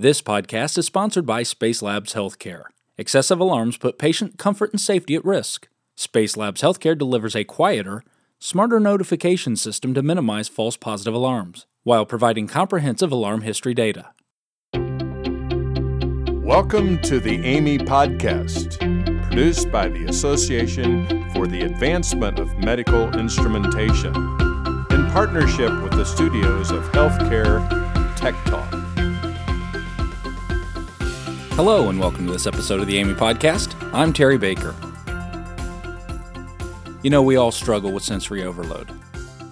This podcast is sponsored by Spacelabs Healthcare. Excessive alarms put patient comfort and safety at risk. Spacelabs Healthcare delivers a quieter, smarter notification system to minimize false positive alarms while providing comprehensive alarm history data. Welcome to the AAMI Podcast, produced by the Association for the Advancement of Medical Instrumentation, in partnership with the studios of Healthcare Tech Talk. Hello, and welcome to this episode of the AAMI Podcast. I'm Terry Baker. You know, we all struggle with sensory overload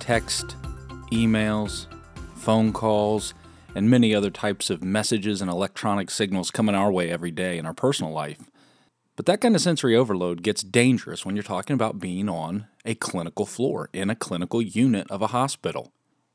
text, emails, phone calls, and many other types of messages and electronic signals coming our way every day in our personal life. But that kind of sensory overload gets dangerous when you're talking about being on a clinical floor in a clinical unit of a hospital.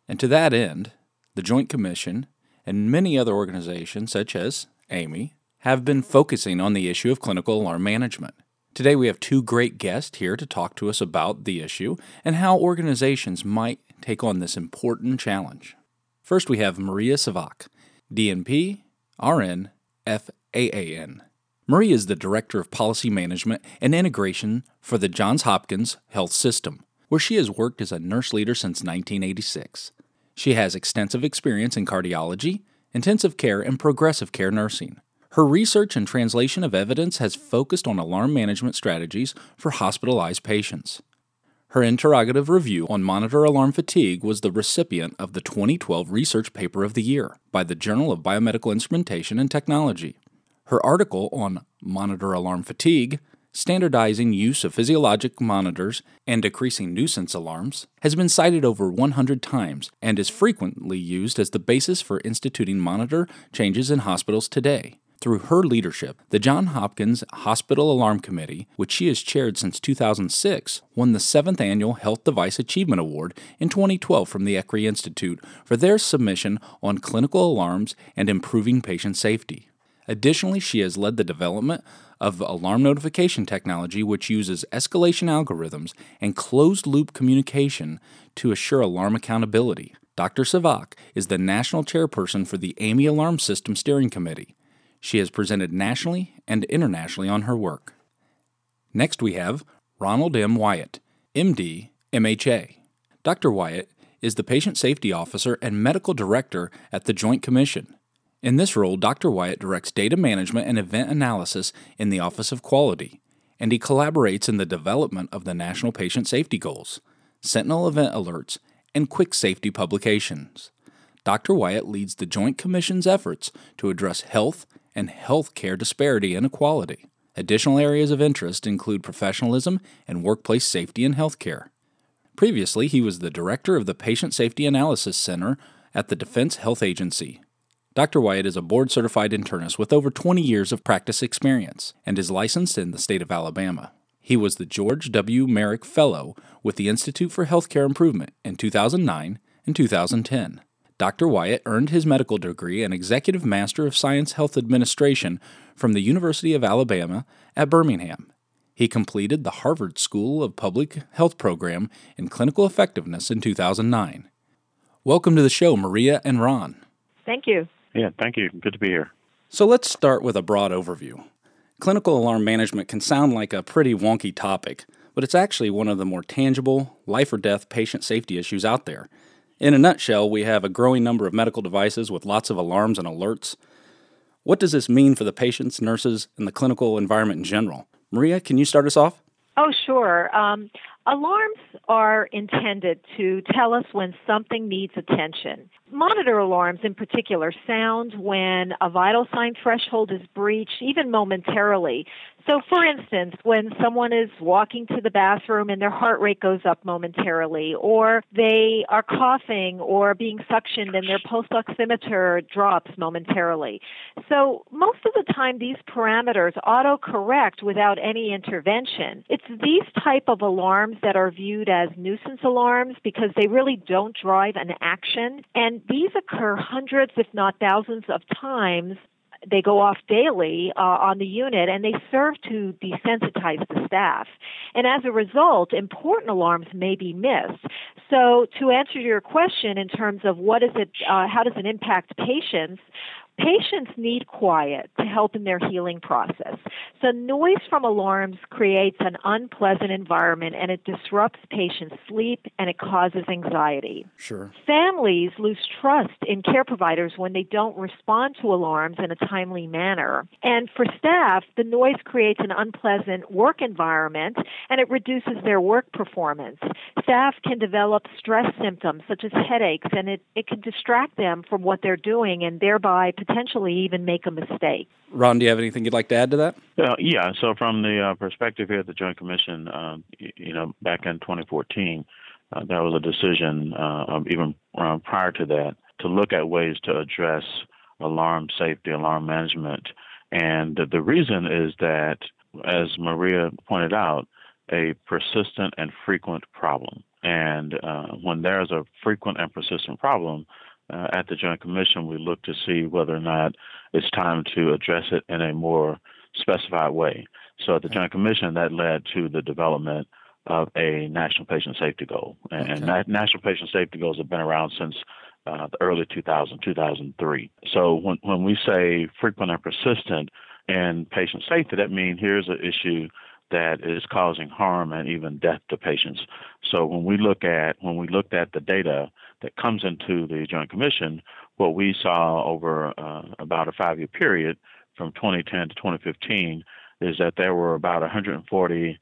And to that end, the Joint Commission and many other organizations, such as AAMI, have been focusing on the issue of clinical alarm management. Today, we have two great guests here to talk to us about the issue and how organizations might take on this important challenge. First, we have Maria Cvach, DNP, RN, FAAN. Maria is the Director of Policy Management and Integration for the Johns Hopkins Health System, where she has worked as a nurse leader since 1986. She has extensive experience in cardiology, intensive care, and progressive care nursing. Her research and translation of evidence has focused on alarm management strategies for hospitalized patients. Her integrative review on monitor alarm fatigue was the recipient of the 2012 Research Paper of the Year by the Journal of Biomedical Instrumentation and Technology. Her article on monitor alarm fatigue, standardizing use of physiologic monitors, and decreasing nuisance alarms has been cited over 100 times and is frequently used as the basis for instituting monitor changes in hospitals today. Through her leadership, the Johns Hopkins Hospital Alarm Committee, which she has chaired since 2006, won the 7th Annual Health Device Achievement Award in 2012 from the ECRI Institute for their submission on clinical alarms and improving patient safety. Additionally, she has led the development of alarm notification technology, which uses escalation algorithms and closed loop communication to assure alarm accountability. Dr. Cvach is the national chairperson for the AAMI Alarm System Steering Committee. She has presented nationally and internationally on her work. Next, we have Ronald M. Wyatt, MD, MHA. Dr. Wyatt is the Patient Safety Officer and Medical Director at the Joint Commission. In this role, Dr. Wyatt directs data management and event analysis in the Office of Quality, and he collaborates in the development of the National Patient Safety Goals, Sentinel event alerts, and quick safety publications. Dr. Wyatt leads the Joint Commission's efforts to address health and healthcare disparity and equality. Additional areas of interest include professionalism and workplace safety in healthcare. Previously, he was the director of the Patient Safety Analysis Center at the Defense Health Agency. Dr. Wyatt is a board certified internist with over 20 years of practice experience and is licensed in the state of Alabama. He was the George W. Merck Fellow with the Institute for Healthcare Improvement in 2009 and 2010. Dr. Wyatt earned his medical degree and Executive Master of Science Health Administration from the University of Alabama at Birmingham. He completed the Harvard School of Public Health program in clinical effectiveness in 2009. Welcome to the show, Maria and Ron. Thank you. Yeah, thank you. Good to be here. So let's start with a broad overview. Clinical alarm management can sound like a pretty wonky topic, but it's actually one of the more tangible, life or death patient safety issues out there. In a nutshell, we have a growing number of medical devices with lots of alarms and alerts. What does this mean for the patients, nurses, and the clinical environment in general? Maria, can you start us off? Oh, sure. Um, alarms are intended to tell us when something needs attention. Monitor alarms, in particular, sound when a vital sign threshold is breached, even momentarily. So, for instance, when someone is walking to the bathroom and their heart rate goes up momentarily, or they are coughing or being suctioned and their pulse oximeter drops momentarily. So, most of the time, these parameters auto correct without any intervention. It's these type of alarms that are viewed as nuisance alarms because they really don't drive an action. And these occur hundreds, if not thousands, of times they go off daily uh, on the unit and they serve to desensitize the staff. And as a result, important alarms may be missed. So to answer your question in terms of what is it, uh, how does it impact patients? Patients need quiet to help in their healing process. So, noise from alarms creates an unpleasant environment and it disrupts patients' sleep and it causes anxiety. Sure. Families lose trust in care providers when they don't respond to alarms in a timely manner. And for staff, the noise creates an unpleasant work environment and it reduces their work performance. Staff can develop stress symptoms such as headaches and it, it can distract them from what they're doing and thereby potentially even make a mistake. Ron, do you have anything you'd like to add to that? Uh, yeah. So, from the uh, perspective here at the Joint Commission, uh, you know, back in 2014, uh, there was a decision, uh, even uh, prior to that, to look at ways to address alarm safety, alarm management. And the reason is that, as Maria pointed out, a persistent and frequent problem. And when there's a frequent and persistent problem, uh, at the Joint Commission, we look to see whether or not it's time to address it in a more specified way. So at the Joint Commission, that led to the development of a national patient safety goal. And, okay. na- national patient safety goals have been around since uh, the early 2000, 2003. So when, when we say frequent and persistent in patient safety, that means here's an issue that is causing harm and even death to patients. So when we look at when we looked at the data that comes into the Joint Commission, what we saw over uh, about a five-year period from 2010 to 2015 is that there were about 140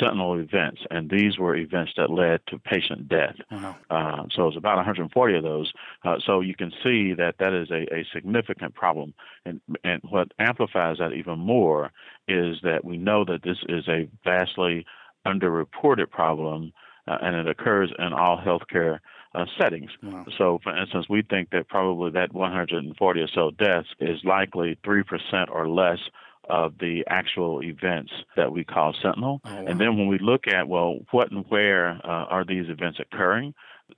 sentinel events, and these were events that led to patient death. Uh-huh. Uh, so it's about 140 of those. Uh, so you can see that that is a, a significant problem. And, and what amplifies that even more is that we know that this is a vastly underreported problem, uh, and it occurs in all healthcare uh, settings. Wow. So, for instance, we think that probably that 140 or so deaths is likely 3% or less of the actual events that we call Sentinel. Oh, wow. And then when we look at, well, what and where uh, are these events occurring?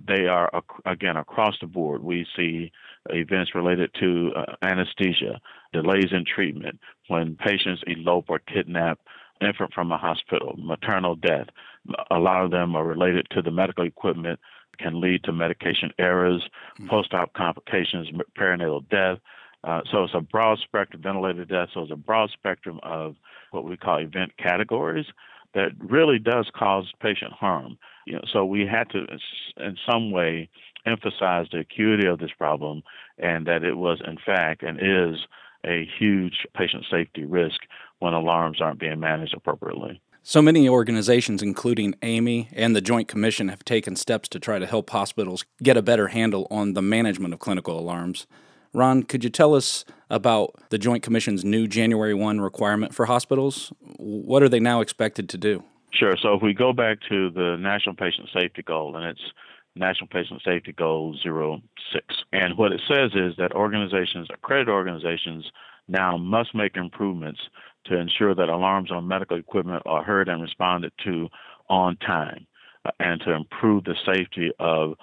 They are, again, across the board. We see events related to uh, anesthesia, delays in treatment, when patients elope or kidnap infant from a hospital, maternal death. A lot of them are related to the medical equipment, can lead to medication errors, mm-hmm. post-op complications, perinatal death, uh, so it's a broad spectrum ventilated death. So it's a broad spectrum of what we call event categories that really does cause patient harm. You know, so we had to, in some way, emphasize the acuity of this problem and that it was, in fact, and is a huge patient safety risk when alarms aren't being managed appropriately. So many organizations, including AAMI and the Joint Commission, have taken steps to try to help hospitals get a better handle on the management of clinical alarms. Ron, could you tell us about the Joint Commission's new January 1 requirement for hospitals? What are they now expected to do? Sure. So if we go back to the National Patient Safety Goal, and it's National Patient Safety Goal 06. And what it says is that organizations, accredited organizations, now must make improvements to ensure that alarms on medical equipment are heard and responded to on time uh, and to improve the safety of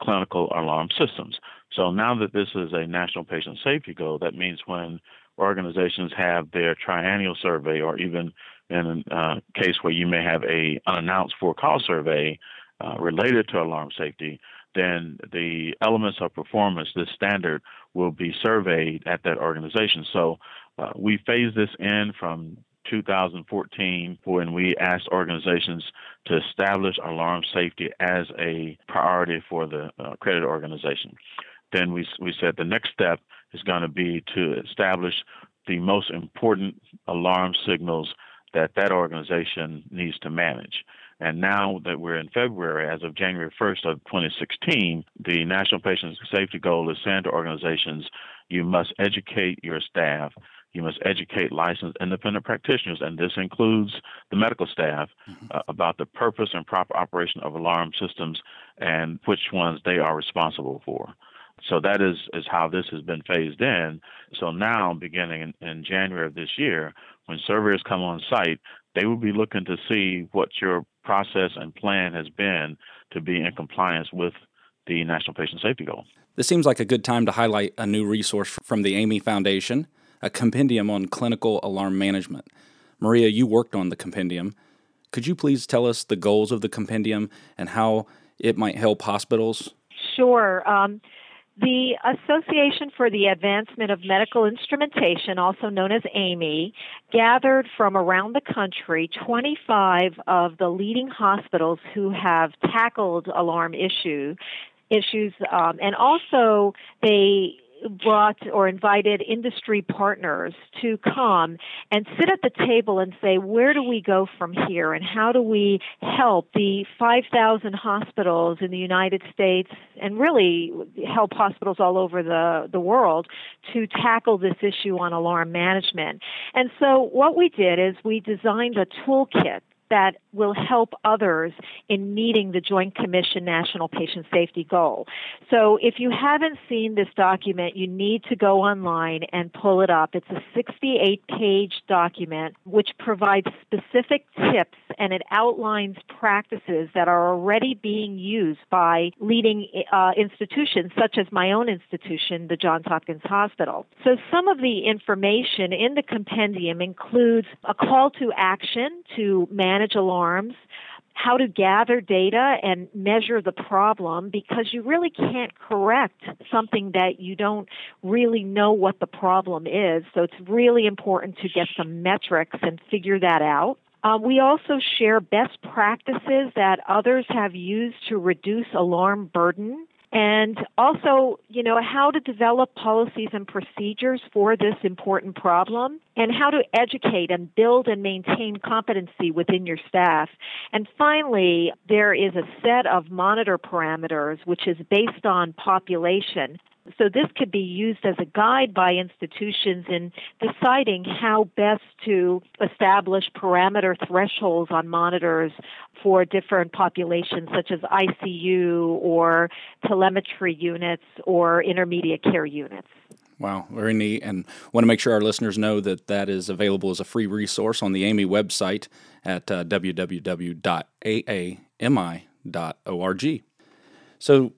clinical alarm systems. So now that this is a national patient safety goal, that means when organizations have their triennial survey, or even in a uh, case where you may have a unannounced for cause survey uh, related to alarm safety, then the elements of performance, this standard, will be surveyed at that organization. So uh, we phased this in from 2014 when we asked organizations to establish alarm safety as a priority for the uh, credit organization. Then we, we said the next step is going to be to establish the most important alarm signals that that organization needs to manage. And now that we're in February, as of January 1st of 2016, the National Patient Safety Goal is saying to organizations, you must educate your staff you must educate licensed independent practitioners, and this includes the medical staff, mm-hmm. uh, about the purpose and proper operation of alarm systems and which ones they are responsible for. So that is, is how this has been phased in. So now, beginning in, in January of this year, when surveyors come on site, they will be looking to see what your process and plan has been to be in compliance with the National Patient Safety Goal. This seems like a good time to highlight a new resource from the AAMI Foundation a compendium on clinical alarm management. Maria, you worked on the compendium. Could you please tell us the goals of the compendium and how it might help hospitals? Sure. Um, The Association for the Advancement of Medical Instrumentation, also known as AAMI, gathered from around the country 25 of the leading hospitals who have tackled alarm issue issues, um, and also they brought or invited industry partners to come and sit at the table and say, where do we go from here and how do we help the 5,000 hospitals in the United States and really help hospitals all over the, the world to tackle this issue on alarm management. And so what we did is we designed a toolkit that will help others in meeting the Joint Commission National Patient Safety Goal. So if you haven't seen this document, you need to go online and pull it up. It's a 68 page document which provides specific tips and it outlines practices that are already being used by leading uh, institutions such as my own institution, the Johns Hopkins Hospital. So some of the information in the compendium includes a call to action to manage manage alarms, how to gather data and measure the problem because you really can't correct something that you don't really know what the problem is. So it's really important to get some metrics and figure that out. Uh, we also share best practices that others have used to reduce alarm burden and also, you know, how to develop policies and procedures for this important problem and how to educate and build and maintain competency within your staff. And finally, there is a set of monitor parameters which is based on population so this could be used as a guide by institutions in deciding how best to establish parameter thresholds on monitors for different populations such as ICU or telemetry units or intermediate care units. Wow, very neat. And want to make sure our listeners know that that is available as a free resource on the AAMI website at uh, www.aami.org. So,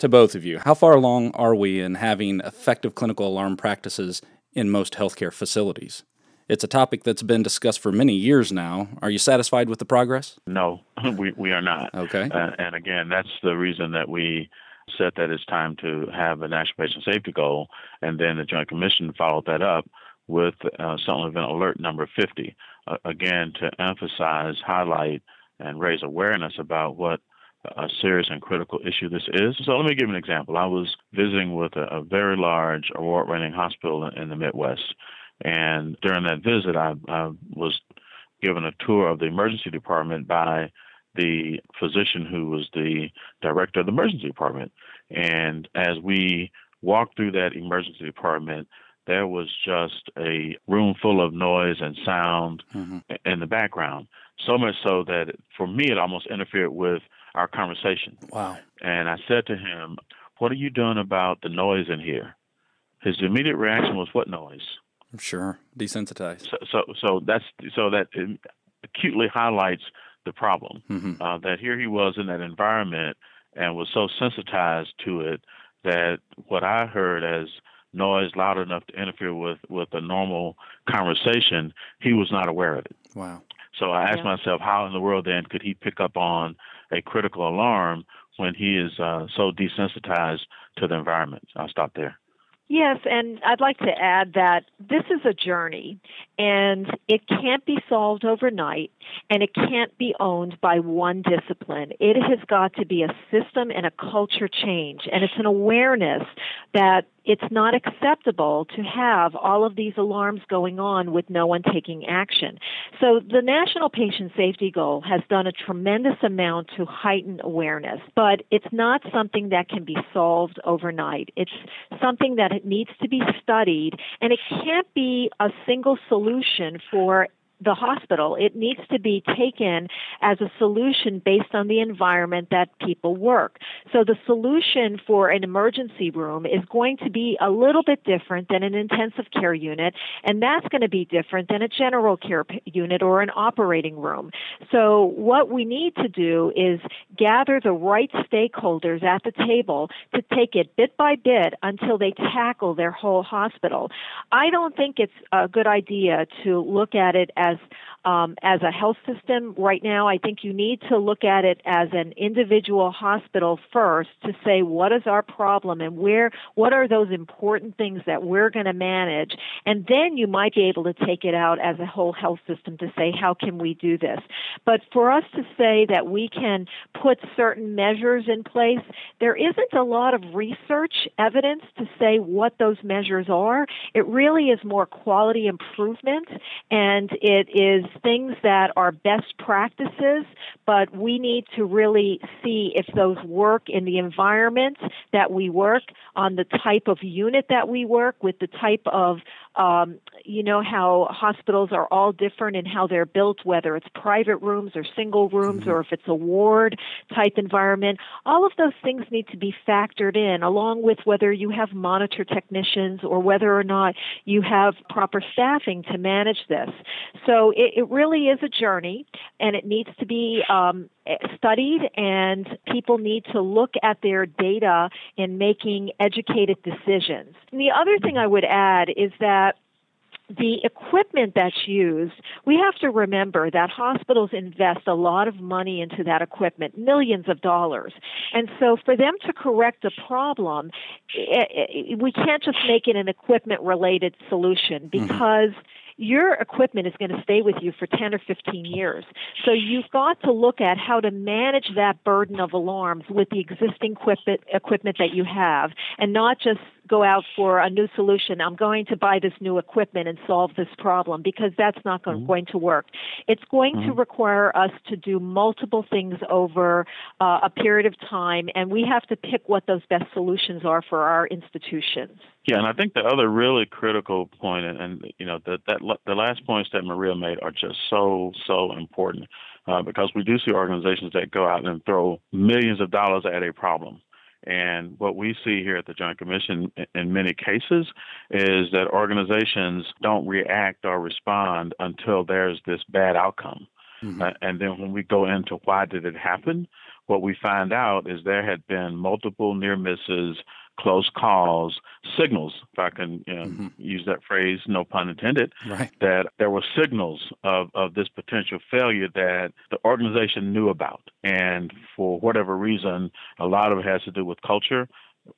to both of you. How far along are we in having effective clinical alarm practices in most healthcare facilities? It's a topic that's been discussed for many years now. Are you satisfied with the progress? No, we, we are not. Okay. Uh, and again, that's the reason that we said that it's time to have a national patient safety goal, and then the Joint Commission followed that up with uh, something event alert number 50. Uh, again, to emphasize, highlight, and raise awareness about what a serious and critical issue this is. So let me give you an example. I was visiting with a, a very large award-winning hospital in, in, the Midwest, and during that visit, I, I was given a tour of the emergency department by the physician who was the director of the emergency department. And as we walked through that emergency department, there was just a room full of noise and sound mm-hmm. in the background. So much so that for me, it almost interfered with our conversation. Wow. And I said to him, What are you doing about the noise in here? His immediate reaction was, What noise? I'm Sure, desensitized. So, so, so that's so that acutely highlights the problem. Mm-hmm. Uh, that here he was in that environment and was so sensitized to it that what I heard as noise loud enough to interfere with with a normal conversation, he was not aware of it. Wow. So I asked yeah. myself, how in the world then could he pick up on a critical alarm when he is uh, so desensitized to the environment? I'll stop there. Yes, and I'd like to add that this is a journey and it can't be solved overnight and it can't be owned by one discipline. It has got to be a system and a culture change and it's an awareness that it's not acceptable to have all of these alarms going on with no one taking action. So the National Patient Safety Goal has done a tremendous amount to heighten awareness, but it's not something that can be solved overnight. It's something that needs to be studied and it can't be a single solution for the hospital. It needs to be taken as a solution based on the environment that people work. So the solution for an emergency room is going to be a little bit different than an intensive care unit, and that's going to be different than a general care unit or an operating room. So what we need to do is gather the right stakeholders at the table to take it bit by bit until they tackle their whole hospital. I don't think it's a good idea to look at it as as um, as a health system right now, I think you need to look at it as an individual hospital first to say what is our problem and where what are those important things that we're going to manage, and then you might be able to take it out as a whole health system to say how can we do this. But for us to say that we can put certain measures in place, there isn't a lot of research evidence to say what those measures are. It really is more quality improvement and it is things that are best practices, but we need to really see if those work in the environment that we work, on the type of unit that we work, with the type of um, you know how hospitals are all different in how they're built, whether it's private rooms or single rooms mm-hmm. or if it's a ward type environment. All of those things need to be factored in, along with whether you have monitor technicians or whether or not you have proper staffing to manage this. So it, it really is a journey, and it needs to be um, studied, and people need to look at their data in making educated decisions. And the other thing I would add is that the equipment that's used, we have to remember that hospitals invest a lot of money into that equipment, millions of dollars. And so for them to correct a problem, we can't just make it an equipment related solution mm-hmm. because your equipment is going to stay with you for 10 or 15 years. So you've got to look at how to manage that burden of alarms with the existing equipment that you have and not just go out for a new solution. I'm going to buy this new equipment and solve this problem because that's not mm-hmm. going to work. It's going mm-hmm. to require us to do multiple things over uh, a period of time, and we have to pick what those best solutions are for our institutions. Yeah, and I think the other really critical point, and, and you know, that that the last points that Maria made are just so so important uh, because we do see organizations that go out and throw millions of dollars at a problem and what we see here at the Joint Commission in many cases is that organizations don't react or respond until there's this bad outcome. Mm-hmm. Uh, and then when we go into why did it happen, what we find out is there had been multiple near misses, close calls, signals, if I can you know, mm-hmm. use that phrase, no pun intended, right. that there were signals of, of this potential failure that the organization knew about. And for whatever reason, a lot of it has to do with culture,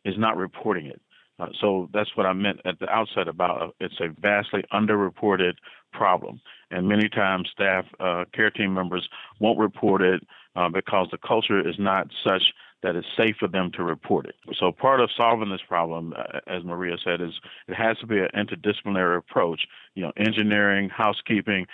is not reporting it. Uh, so that's what I meant at the outset about uh, it's a vastly underreported problem. And many times, staff, uh, care team members won't report it uh, because the culture is not such that it's safe for them to report it. So part of solving this problem, uh, as Maria said, is it has to be an interdisciplinary approach. You know, engineering, housekeeping,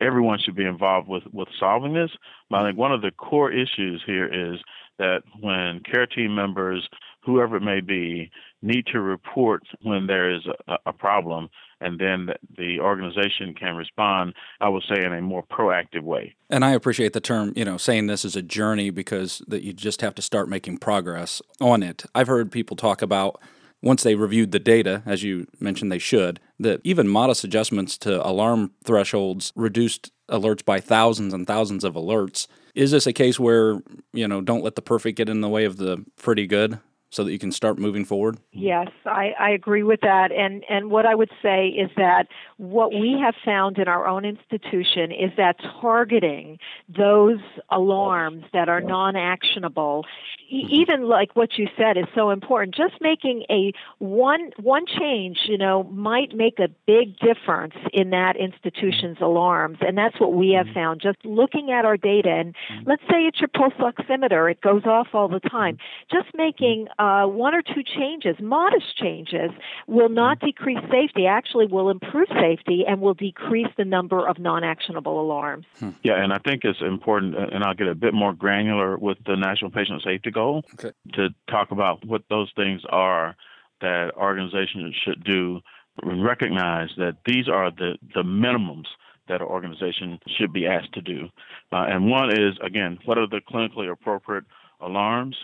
everyone should be involved with with solving this. But I think one of the core issues here is that when care team members, whoever it may be, need to report when there is a, a problem, and then the organization can respond, I would say, in a more proactive way. And I appreciate the term, you know, saying this is a journey because that you just have to start making progress on it. I've heard people talk about once they reviewed the data, as you mentioned they should, that even modest adjustments to alarm thresholds reduced alerts by thousands and thousands of alerts. Is this a case where, you know, don't let the perfect get in the way of the pretty good? So that you can start moving forward? Yes, I, I agree with that. And and what I would say is that what we have found in our own institution is that targeting those alarms that are non-actionable, mm-hmm. even like what you said, is so important. Just making a one one change, you know, might make a big difference in that institution's alarms, and that's what we have mm-hmm. found. Just looking at our data, and mm-hmm. let's say it's your pulse oximeter, it goes off all the time. Just making uh, one or two changes, modest changes, will not decrease safety. Actually, will improve safety and will decrease the number of non-actionable alarms. Hmm. Yeah, and I think it's important, and I'll get a bit more granular with the National Patient Safety Goal okay. to talk about what those things are that organizations should do. and Recognize that these are the, the minimums that an organization should be asked to do. Uh, and one is, again, what are the clinically appropriate alarms?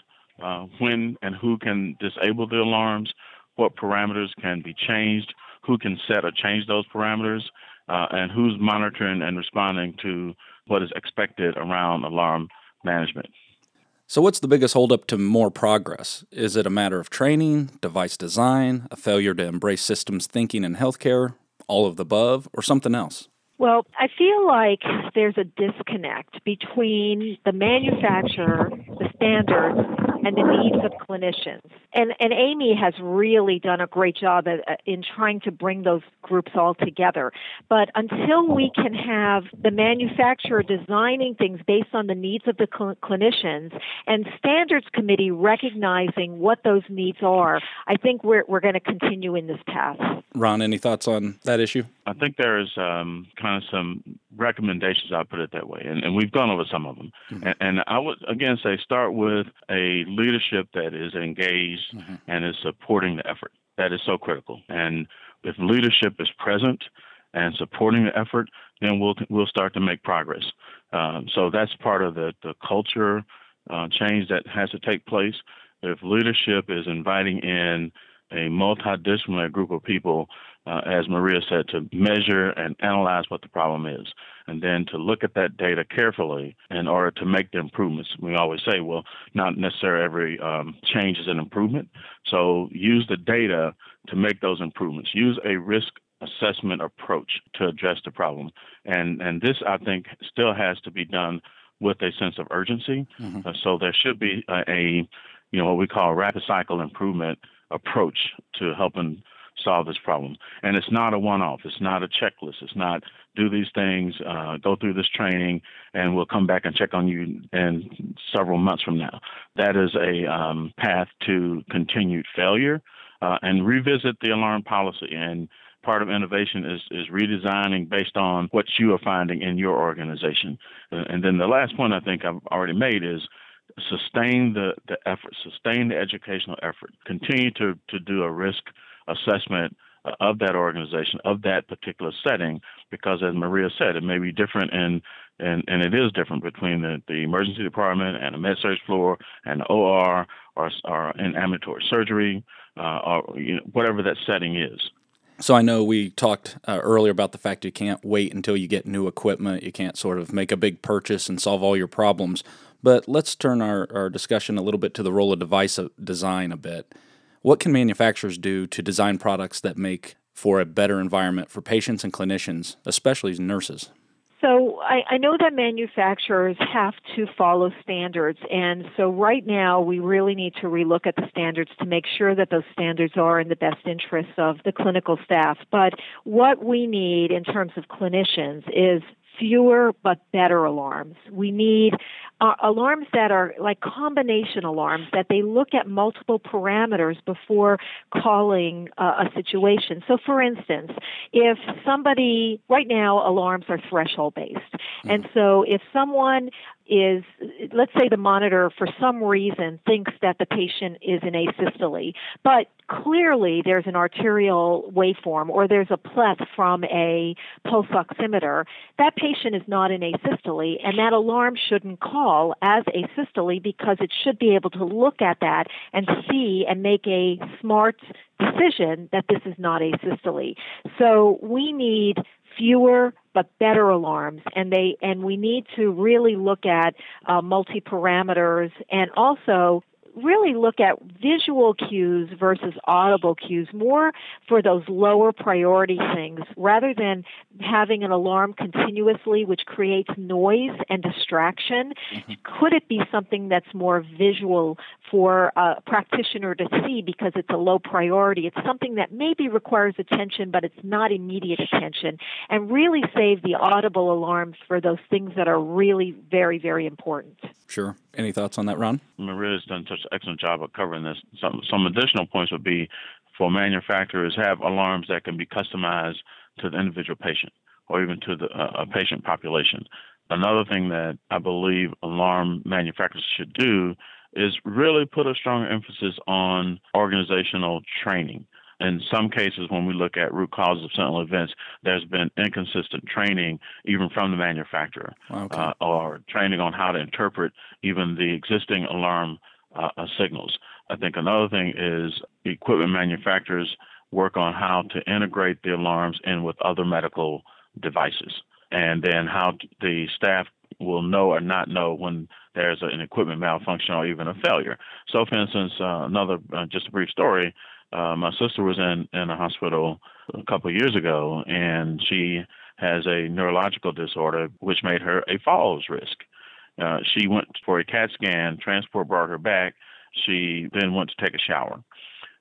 Uh, when and who can disable the alarms, what parameters can be changed, who can set or change those parameters, uh, and who's monitoring and responding to what is expected around alarm management. So, what's the biggest holdup to more progress? Is it a matter of training, device design, a failure to embrace systems thinking in healthcare, all of the above, or something else? Well, I feel like there's a disconnect between the manufacturer, the standards, and the needs of clinicians. And, and AAMI has really done a great job at, at, in trying to bring those groups all together. But until we can have the manufacturer designing things based on the needs of the cl- clinicians and standards committee recognizing what those needs are, I think we're, we're going to continue in this path. Ron, any thoughts on that issue? I think there's um, kind of some recommendations, I'll put it that way, and, and we've gone over some of them. Mm-hmm. And, and, I would, again, say start with a leadership that is engaged mm-hmm. and is supporting the effort. That is so critical. And if leadership is present and supporting the effort, then we'll we'll start to make progress. Um, so that's part of the the culture uh, change that has to take place. If leadership is inviting in a multidisciplinary group of people, uh, as Maria said, to measure and analyze what the problem is, and then to look at that data carefully in order to make the improvements. We always say, well, not necessarily every um, change is an improvement. So use the data to make those improvements. Use a risk assessment approach to address the problem. And, and this, I think, still has to be done with a sense of urgency. Mm-hmm. Uh, so there should be a, a, you know, what we call a rapid cycle improvement approach to helping solve this problem. And it's not a one off, it's not a checklist. It's not do these things, uh, go through this training, and we'll come back and check on you in several months from now. That is a um, path to continued failure uh, and revisit the alarm policy. And part of innovation is, is redesigning based on what you are finding in your organization. And then the last point I think I've already made is sustain the, the effort, sustain the educational effort, continue to, to do a risk assessment uh, of that organization, of that particular setting, because as Maria said, it may be different and and, and it is different between the, the emergency department and the med surg floor and the OR or, or in ambulatory surgery uh, or you know, whatever that setting is. So I know we talked uh, earlier about the fact you can't wait until you get new equipment. You can't sort of make a big purchase and solve all your problems. But let's turn our, our discussion a little bit to the role of device design a bit. What can manufacturers do to design products that make for a better environment for patients and clinicians, especially nurses? So I, I, know that manufacturers have to follow standards, and so right now we really need to relook at the standards to make sure that those standards are in the best interests of the clinical staff. But what we need in terms of clinicians is fewer but better alarms. We need uh, alarms that are like combination alarms that they look at multiple parameters before calling uh, a situation. So, for instance, if somebody right now alarms are threshold based, mm-hmm. and so if someone is, let's say the monitor for some reason thinks that the patient is in asystole, but clearly there's an arterial waveform or there's a pleth from a pulse oximeter, that patient is not in asystole and that alarm shouldn't call as asystole because it should be able to look at that and see and make a smart decision that this is not asystole. So we need fewer but better alarms. And they and we need to really look at uh, multi parameters and also really look at visual cues versus audible cues more for those lower priority things rather than having an alarm continuously which creates noise and distraction. Mm-hmm. could it be something that's more visual for a practitioner to see because it's a low priority? It's something that maybe requires attention but it's not immediate attention. And really save the audible alarms for those things that are really very very important sure any thoughts on that ron maria's done such an excellent job of covering this. Some some additional points would be for manufacturers have alarms that can be customized to the individual patient or even to the uh, patient population. Another thing that I believe alarm manufacturers should do is really put a strong emphasis on organizational training. In some cases, when we look at root causes of sentinel events, there's been inconsistent training even from the manufacturer okay. uh, or training on how to interpret even the existing alarm uh, uh, signals. I think another thing is equipment manufacturers work on how to integrate the alarms in with other medical devices, and then how the staff will know or not know when there's an equipment malfunction or even a failure. So, for instance, uh, another uh, just a brief story. Uh, my sister was in in a hospital a couple of years ago, and she has a neurological disorder which made her a falls risk. Uh, she went for a CAT scan, transport brought her back. She then went to take a shower.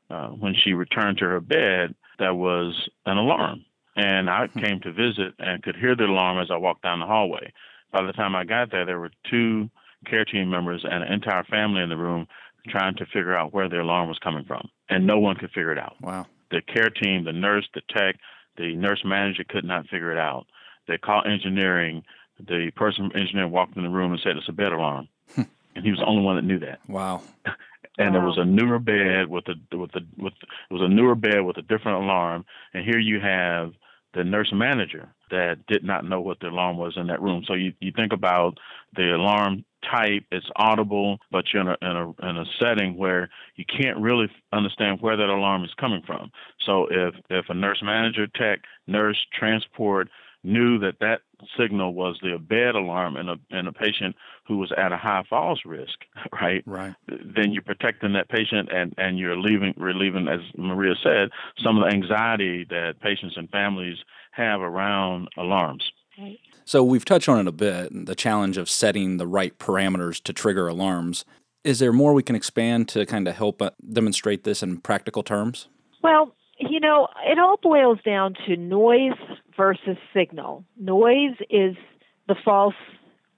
Uh, when she returned to her bed, there was an alarm. And I hmm. came to visit and could hear the alarm as I walked down the hallway. By the time I got there, there were two care team members and an entire family in the room trying to figure out where the alarm was coming from. And no one could figure it out. Wow. The care team, the nurse, the tech, the nurse manager could not figure it out. They called engineering. The person from engineering walked in the room and said it's a bed alarm. Hmm. and he was the only one that knew that. Wow. and wow. it was a newer bed with a with a with it was a newer bed with a different alarm. And here you have the nurse manager that did not know what the alarm was in that room. So you, you think about the alarm type, it's audible, but you're in a, in a in a setting where you can't really understand where that alarm is coming from. So if if a nurse manager, tech, nurse, transport knew that that signal was the bed alarm in a in a patient who was at a high falls risk, right? Right. Then you're protecting that patient and and you're leaving relieving, as Maria said, some of the anxiety that patients and families have around alarms. Right. So we've touched on it a bit, the challenge of setting the right parameters to trigger alarms. Is there more we can expand to kind of help uh, demonstrate this in practical terms? Well, you know, it all boils down to noise versus signal. Noise is the false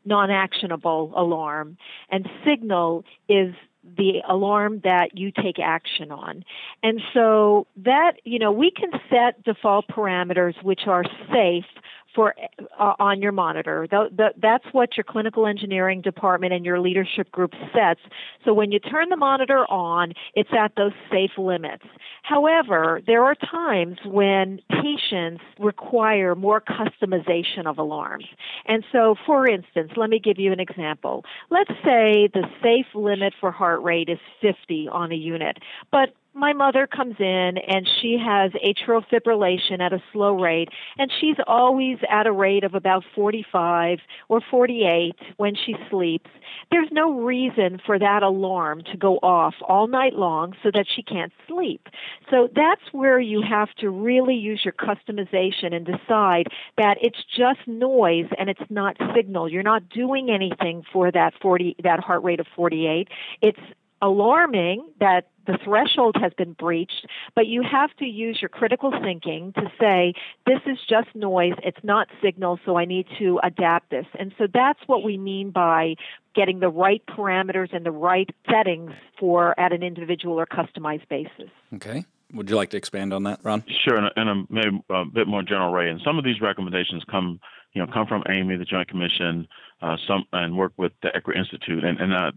non actionable alarm, and signal is the alarm that you take action on. And so that, you know, we can set default parameters which are safe for uh, on your monitor. The, the, that's what your clinical engineering department and your leadership group sets. So when you turn the monitor on, it's at those safe limits. However, there are times when patients require more customization of alarms. And so, for instance, let me give you an example. Let's say the safe limit for heart rate is 50 on a unit, but my mother comes in and she has atrial fibrillation at a slow rate and she's always at a rate of about 45 or 48 when she sleeps. There's no reason for that alarm to go off all night long so that she can't sleep. So that's where you have to really use your customization and decide that it's just noise and it's not signal. You're not doing anything for that 40 that heart rate of 48 it's alarming that the threshold has been breached, but you have to use your critical thinking to say, this is just noise, it's not signal, so I need to adapt this. And so that's what we mean by getting the right parameters and the right settings for at an individual or customized basis. Okay. Would you like to expand on that, Ron? Sure, and a, and a maybe a bit more general way. And some of these recommendations come, you know, come from AAMI, the Joint Commission, uh, some and work with the ECRI Institute. And and uh,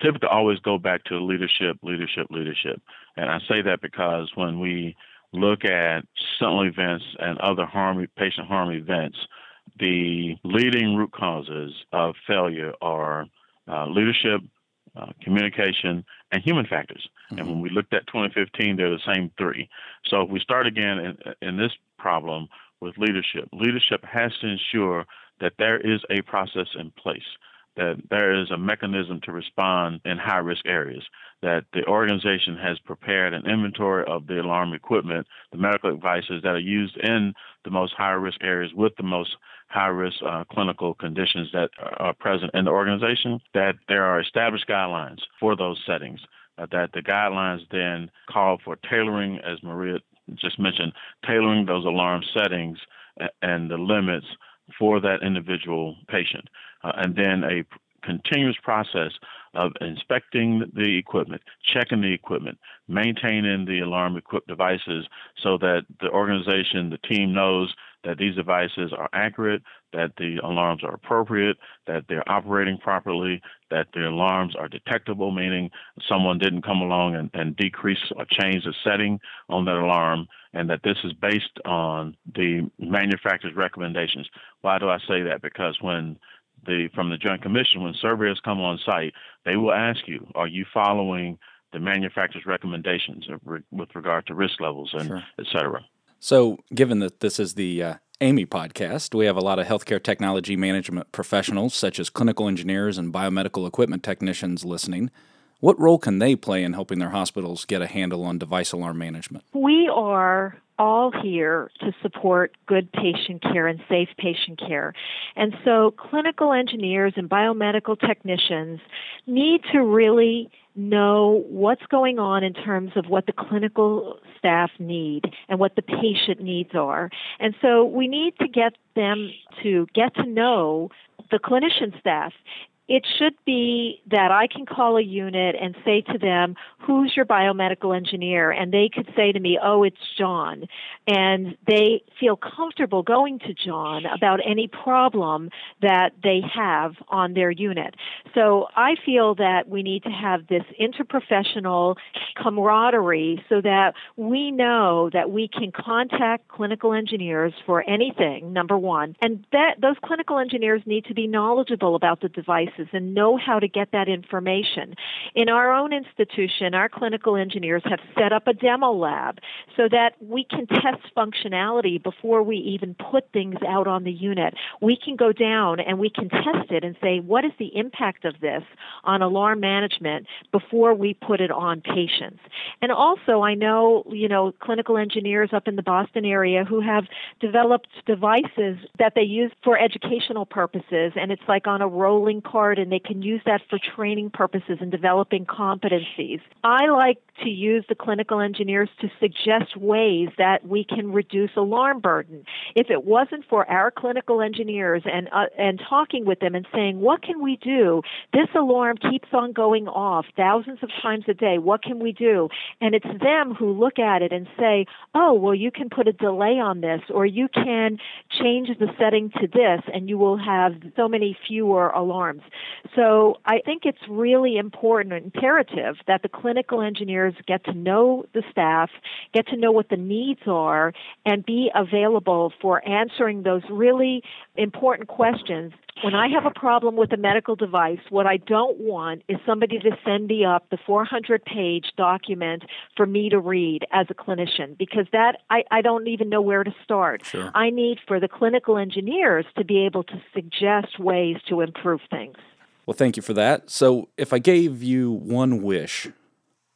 typically always go back to leadership, leadership, leadership. And I say that because when we look at sentinel events and other harm, patient harm events, the leading root causes of failure are uh, leadership, uh, communication, and human factors. Mm-hmm. And when we looked at 2015, they're the same three. So if we start again in, in this problem with leadership, leadership has to ensure that there is a process in place that there is a mechanism to respond in high risk areas, that the organization has prepared an inventory of the alarm equipment, the medical devices that are used in the most high risk areas with the most high risk uh, clinical conditions that are present in the organization, that there are established guidelines for those settings. Uh, that the guidelines then call for tailoring, as Maria just mentioned, tailoring those alarm settings and the limits for that individual patient uh, and then a continuous process of inspecting the equipment, checking the equipment, maintaining the alarm equipped devices so that the organization, the team knows that these devices are accurate, that the alarms are appropriate, that they're operating properly, that the alarms are detectable, meaning someone didn't come along and, and decrease or change the setting on that alarm, and that this is based on the manufacturer's recommendations. Why do I say that? Because when the from the Joint Commission, when surveyors come on site, they will ask you, are you following the manufacturer's recommendations with regard to risk levels and sure. et cetera. So, given that this is the uh, AAMI podcast, we have a lot of healthcare technology management professionals, such as clinical engineers and biomedical equipment technicians, listening. What role can they play in helping their hospitals get a handle on device alarm management? We are all here to support good patient care and safe patient care. And so clinical engineers and biomedical technicians need to really know what's going on in terms of what the clinical staff need and what the patient needs are. And so we need to get them to get to know the clinician staff it should be that I can call a unit and say to them, Who's your biomedical engineer? And they could say to me, Oh, it's John. And they feel comfortable going to John about any problem that they have on their unit. So I feel that we need to have this interprofessional camaraderie so that we know that we can contact clinical engineers for anything, number one. And that those clinical engineers need to be knowledgeable about the device devices and know how to get that information. In our own institution, our clinical engineers have set up a demo lab so that we can test functionality before we even put things out on the unit. We can go down and we can test it and say, what is the impact of this on alarm management before we put it on patients? And also, I know, you know, clinical engineers up in the Boston area who have developed devices that they use for educational purposes, and it's like on a rolling cart and they can use that for training purposes and developing competencies. I like to use the clinical engineers to suggest ways that we can reduce alarm burden. If it wasn't for our clinical engineers and uh, and talking with them and saying, "What can we do? This alarm keeps on going off thousands of times a day. What can we do?" And it's them who look at it and say, "Oh, well you can put a delay on this or you can change the setting to this and you will have so many fewer alarms." So I think it's really important and imperative that the clinical engineers get to know the staff, get to know what the needs are, and be available for answering those really important questions when I have a problem with a medical device, what I don't want is somebody to send me up the 400 page document for me to read as a clinician because that I, I don't even know where to start. Sure. I need for the clinical engineers to be able to suggest ways to improve things. Well, thank you for that. So, if I gave you one wish,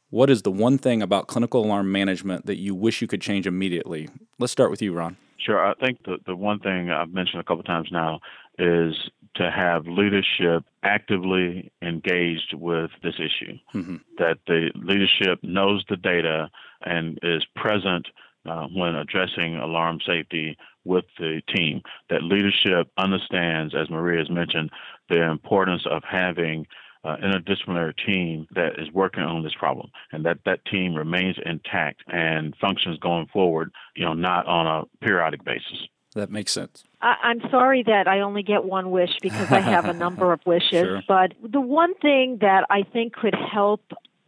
what is the one thing about clinical alarm management that you wish you could change immediately? Let's start with you, Ron. Sure. I think the, the one thing I've mentioned a couple times now is to have leadership actively engaged with this issue, mm-hmm. that the leadership knows the data and is present uh, when addressing alarm safety with the team. That leadership understands, as Maria has mentioned, the importance of having uh, interdisciplinary team that is working on this problem, and that that team remains intact and functions going forward. You know, not on a periodic basis. That makes sense. I, I'm sorry that I only get one wish because I have a number of wishes. Sure. But the one thing that I think could help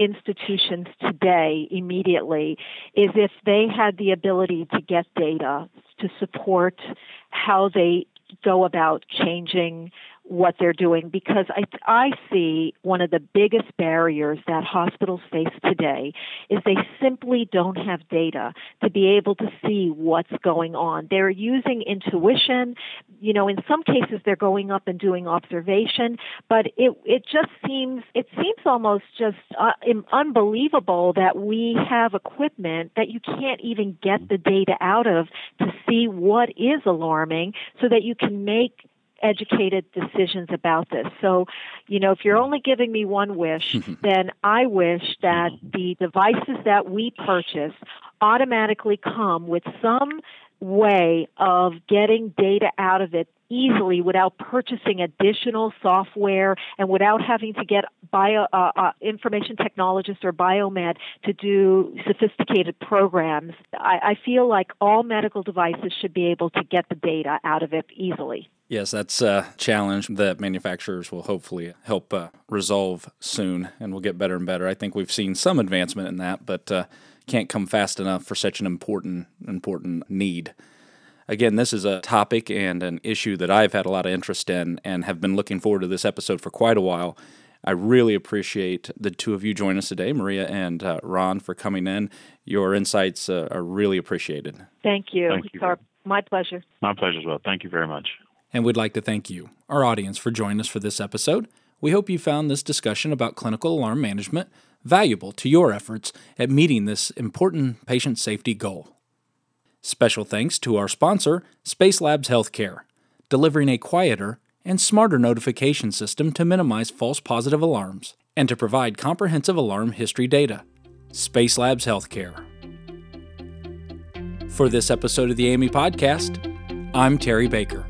institutions today immediately is if they had the ability to get data to support how they go about changing what they're doing because I, I see one of the biggest barriers that hospitals face today is they simply don't have data to be able to see what's going on. They're using intuition. You know, in some cases they're going up and doing observation, but it it just seems it seems almost just uh, unbelievable that we have equipment that you can't even get the data out of to see what is alarming so that you can make educated decisions about this. So, you know, if you're only giving me one wish, then I wish that the devices that we purchase automatically come with some way of getting data out of it easily without purchasing additional software and without having to get bio uh, uh, information technologists or biomed to do sophisticated programs. I, I feel like all medical devices should be able to get the data out of it easily. Yes, that's a challenge that manufacturers will hopefully help uh, resolve soon and will get better and better. I think we've seen some advancement in that, but uh, can't come fast enough for such an important important need. Again, this is a topic and an issue that I've had a lot of interest in and have been looking forward to this episode for quite a while. I really appreciate the two of you joining us today, Maria and uh, Ron, for coming in. Your insights uh, are really appreciated. Thank you. Thank you. my pleasure. My pleasure as well. Thank you very much. And we'd like to thank you, our audience, for joining us for this episode. We hope you found this discussion about clinical alarm management valuable to your efforts at meeting this important patient safety goal. Special thanks to our sponsor, Spacelabs Healthcare, delivering a quieter and smarter notification system to minimize false positive alarms and to provide comprehensive alarm history data. Spacelabs Healthcare. For this episode of the AAMI Podcast, I'm Terry Baker.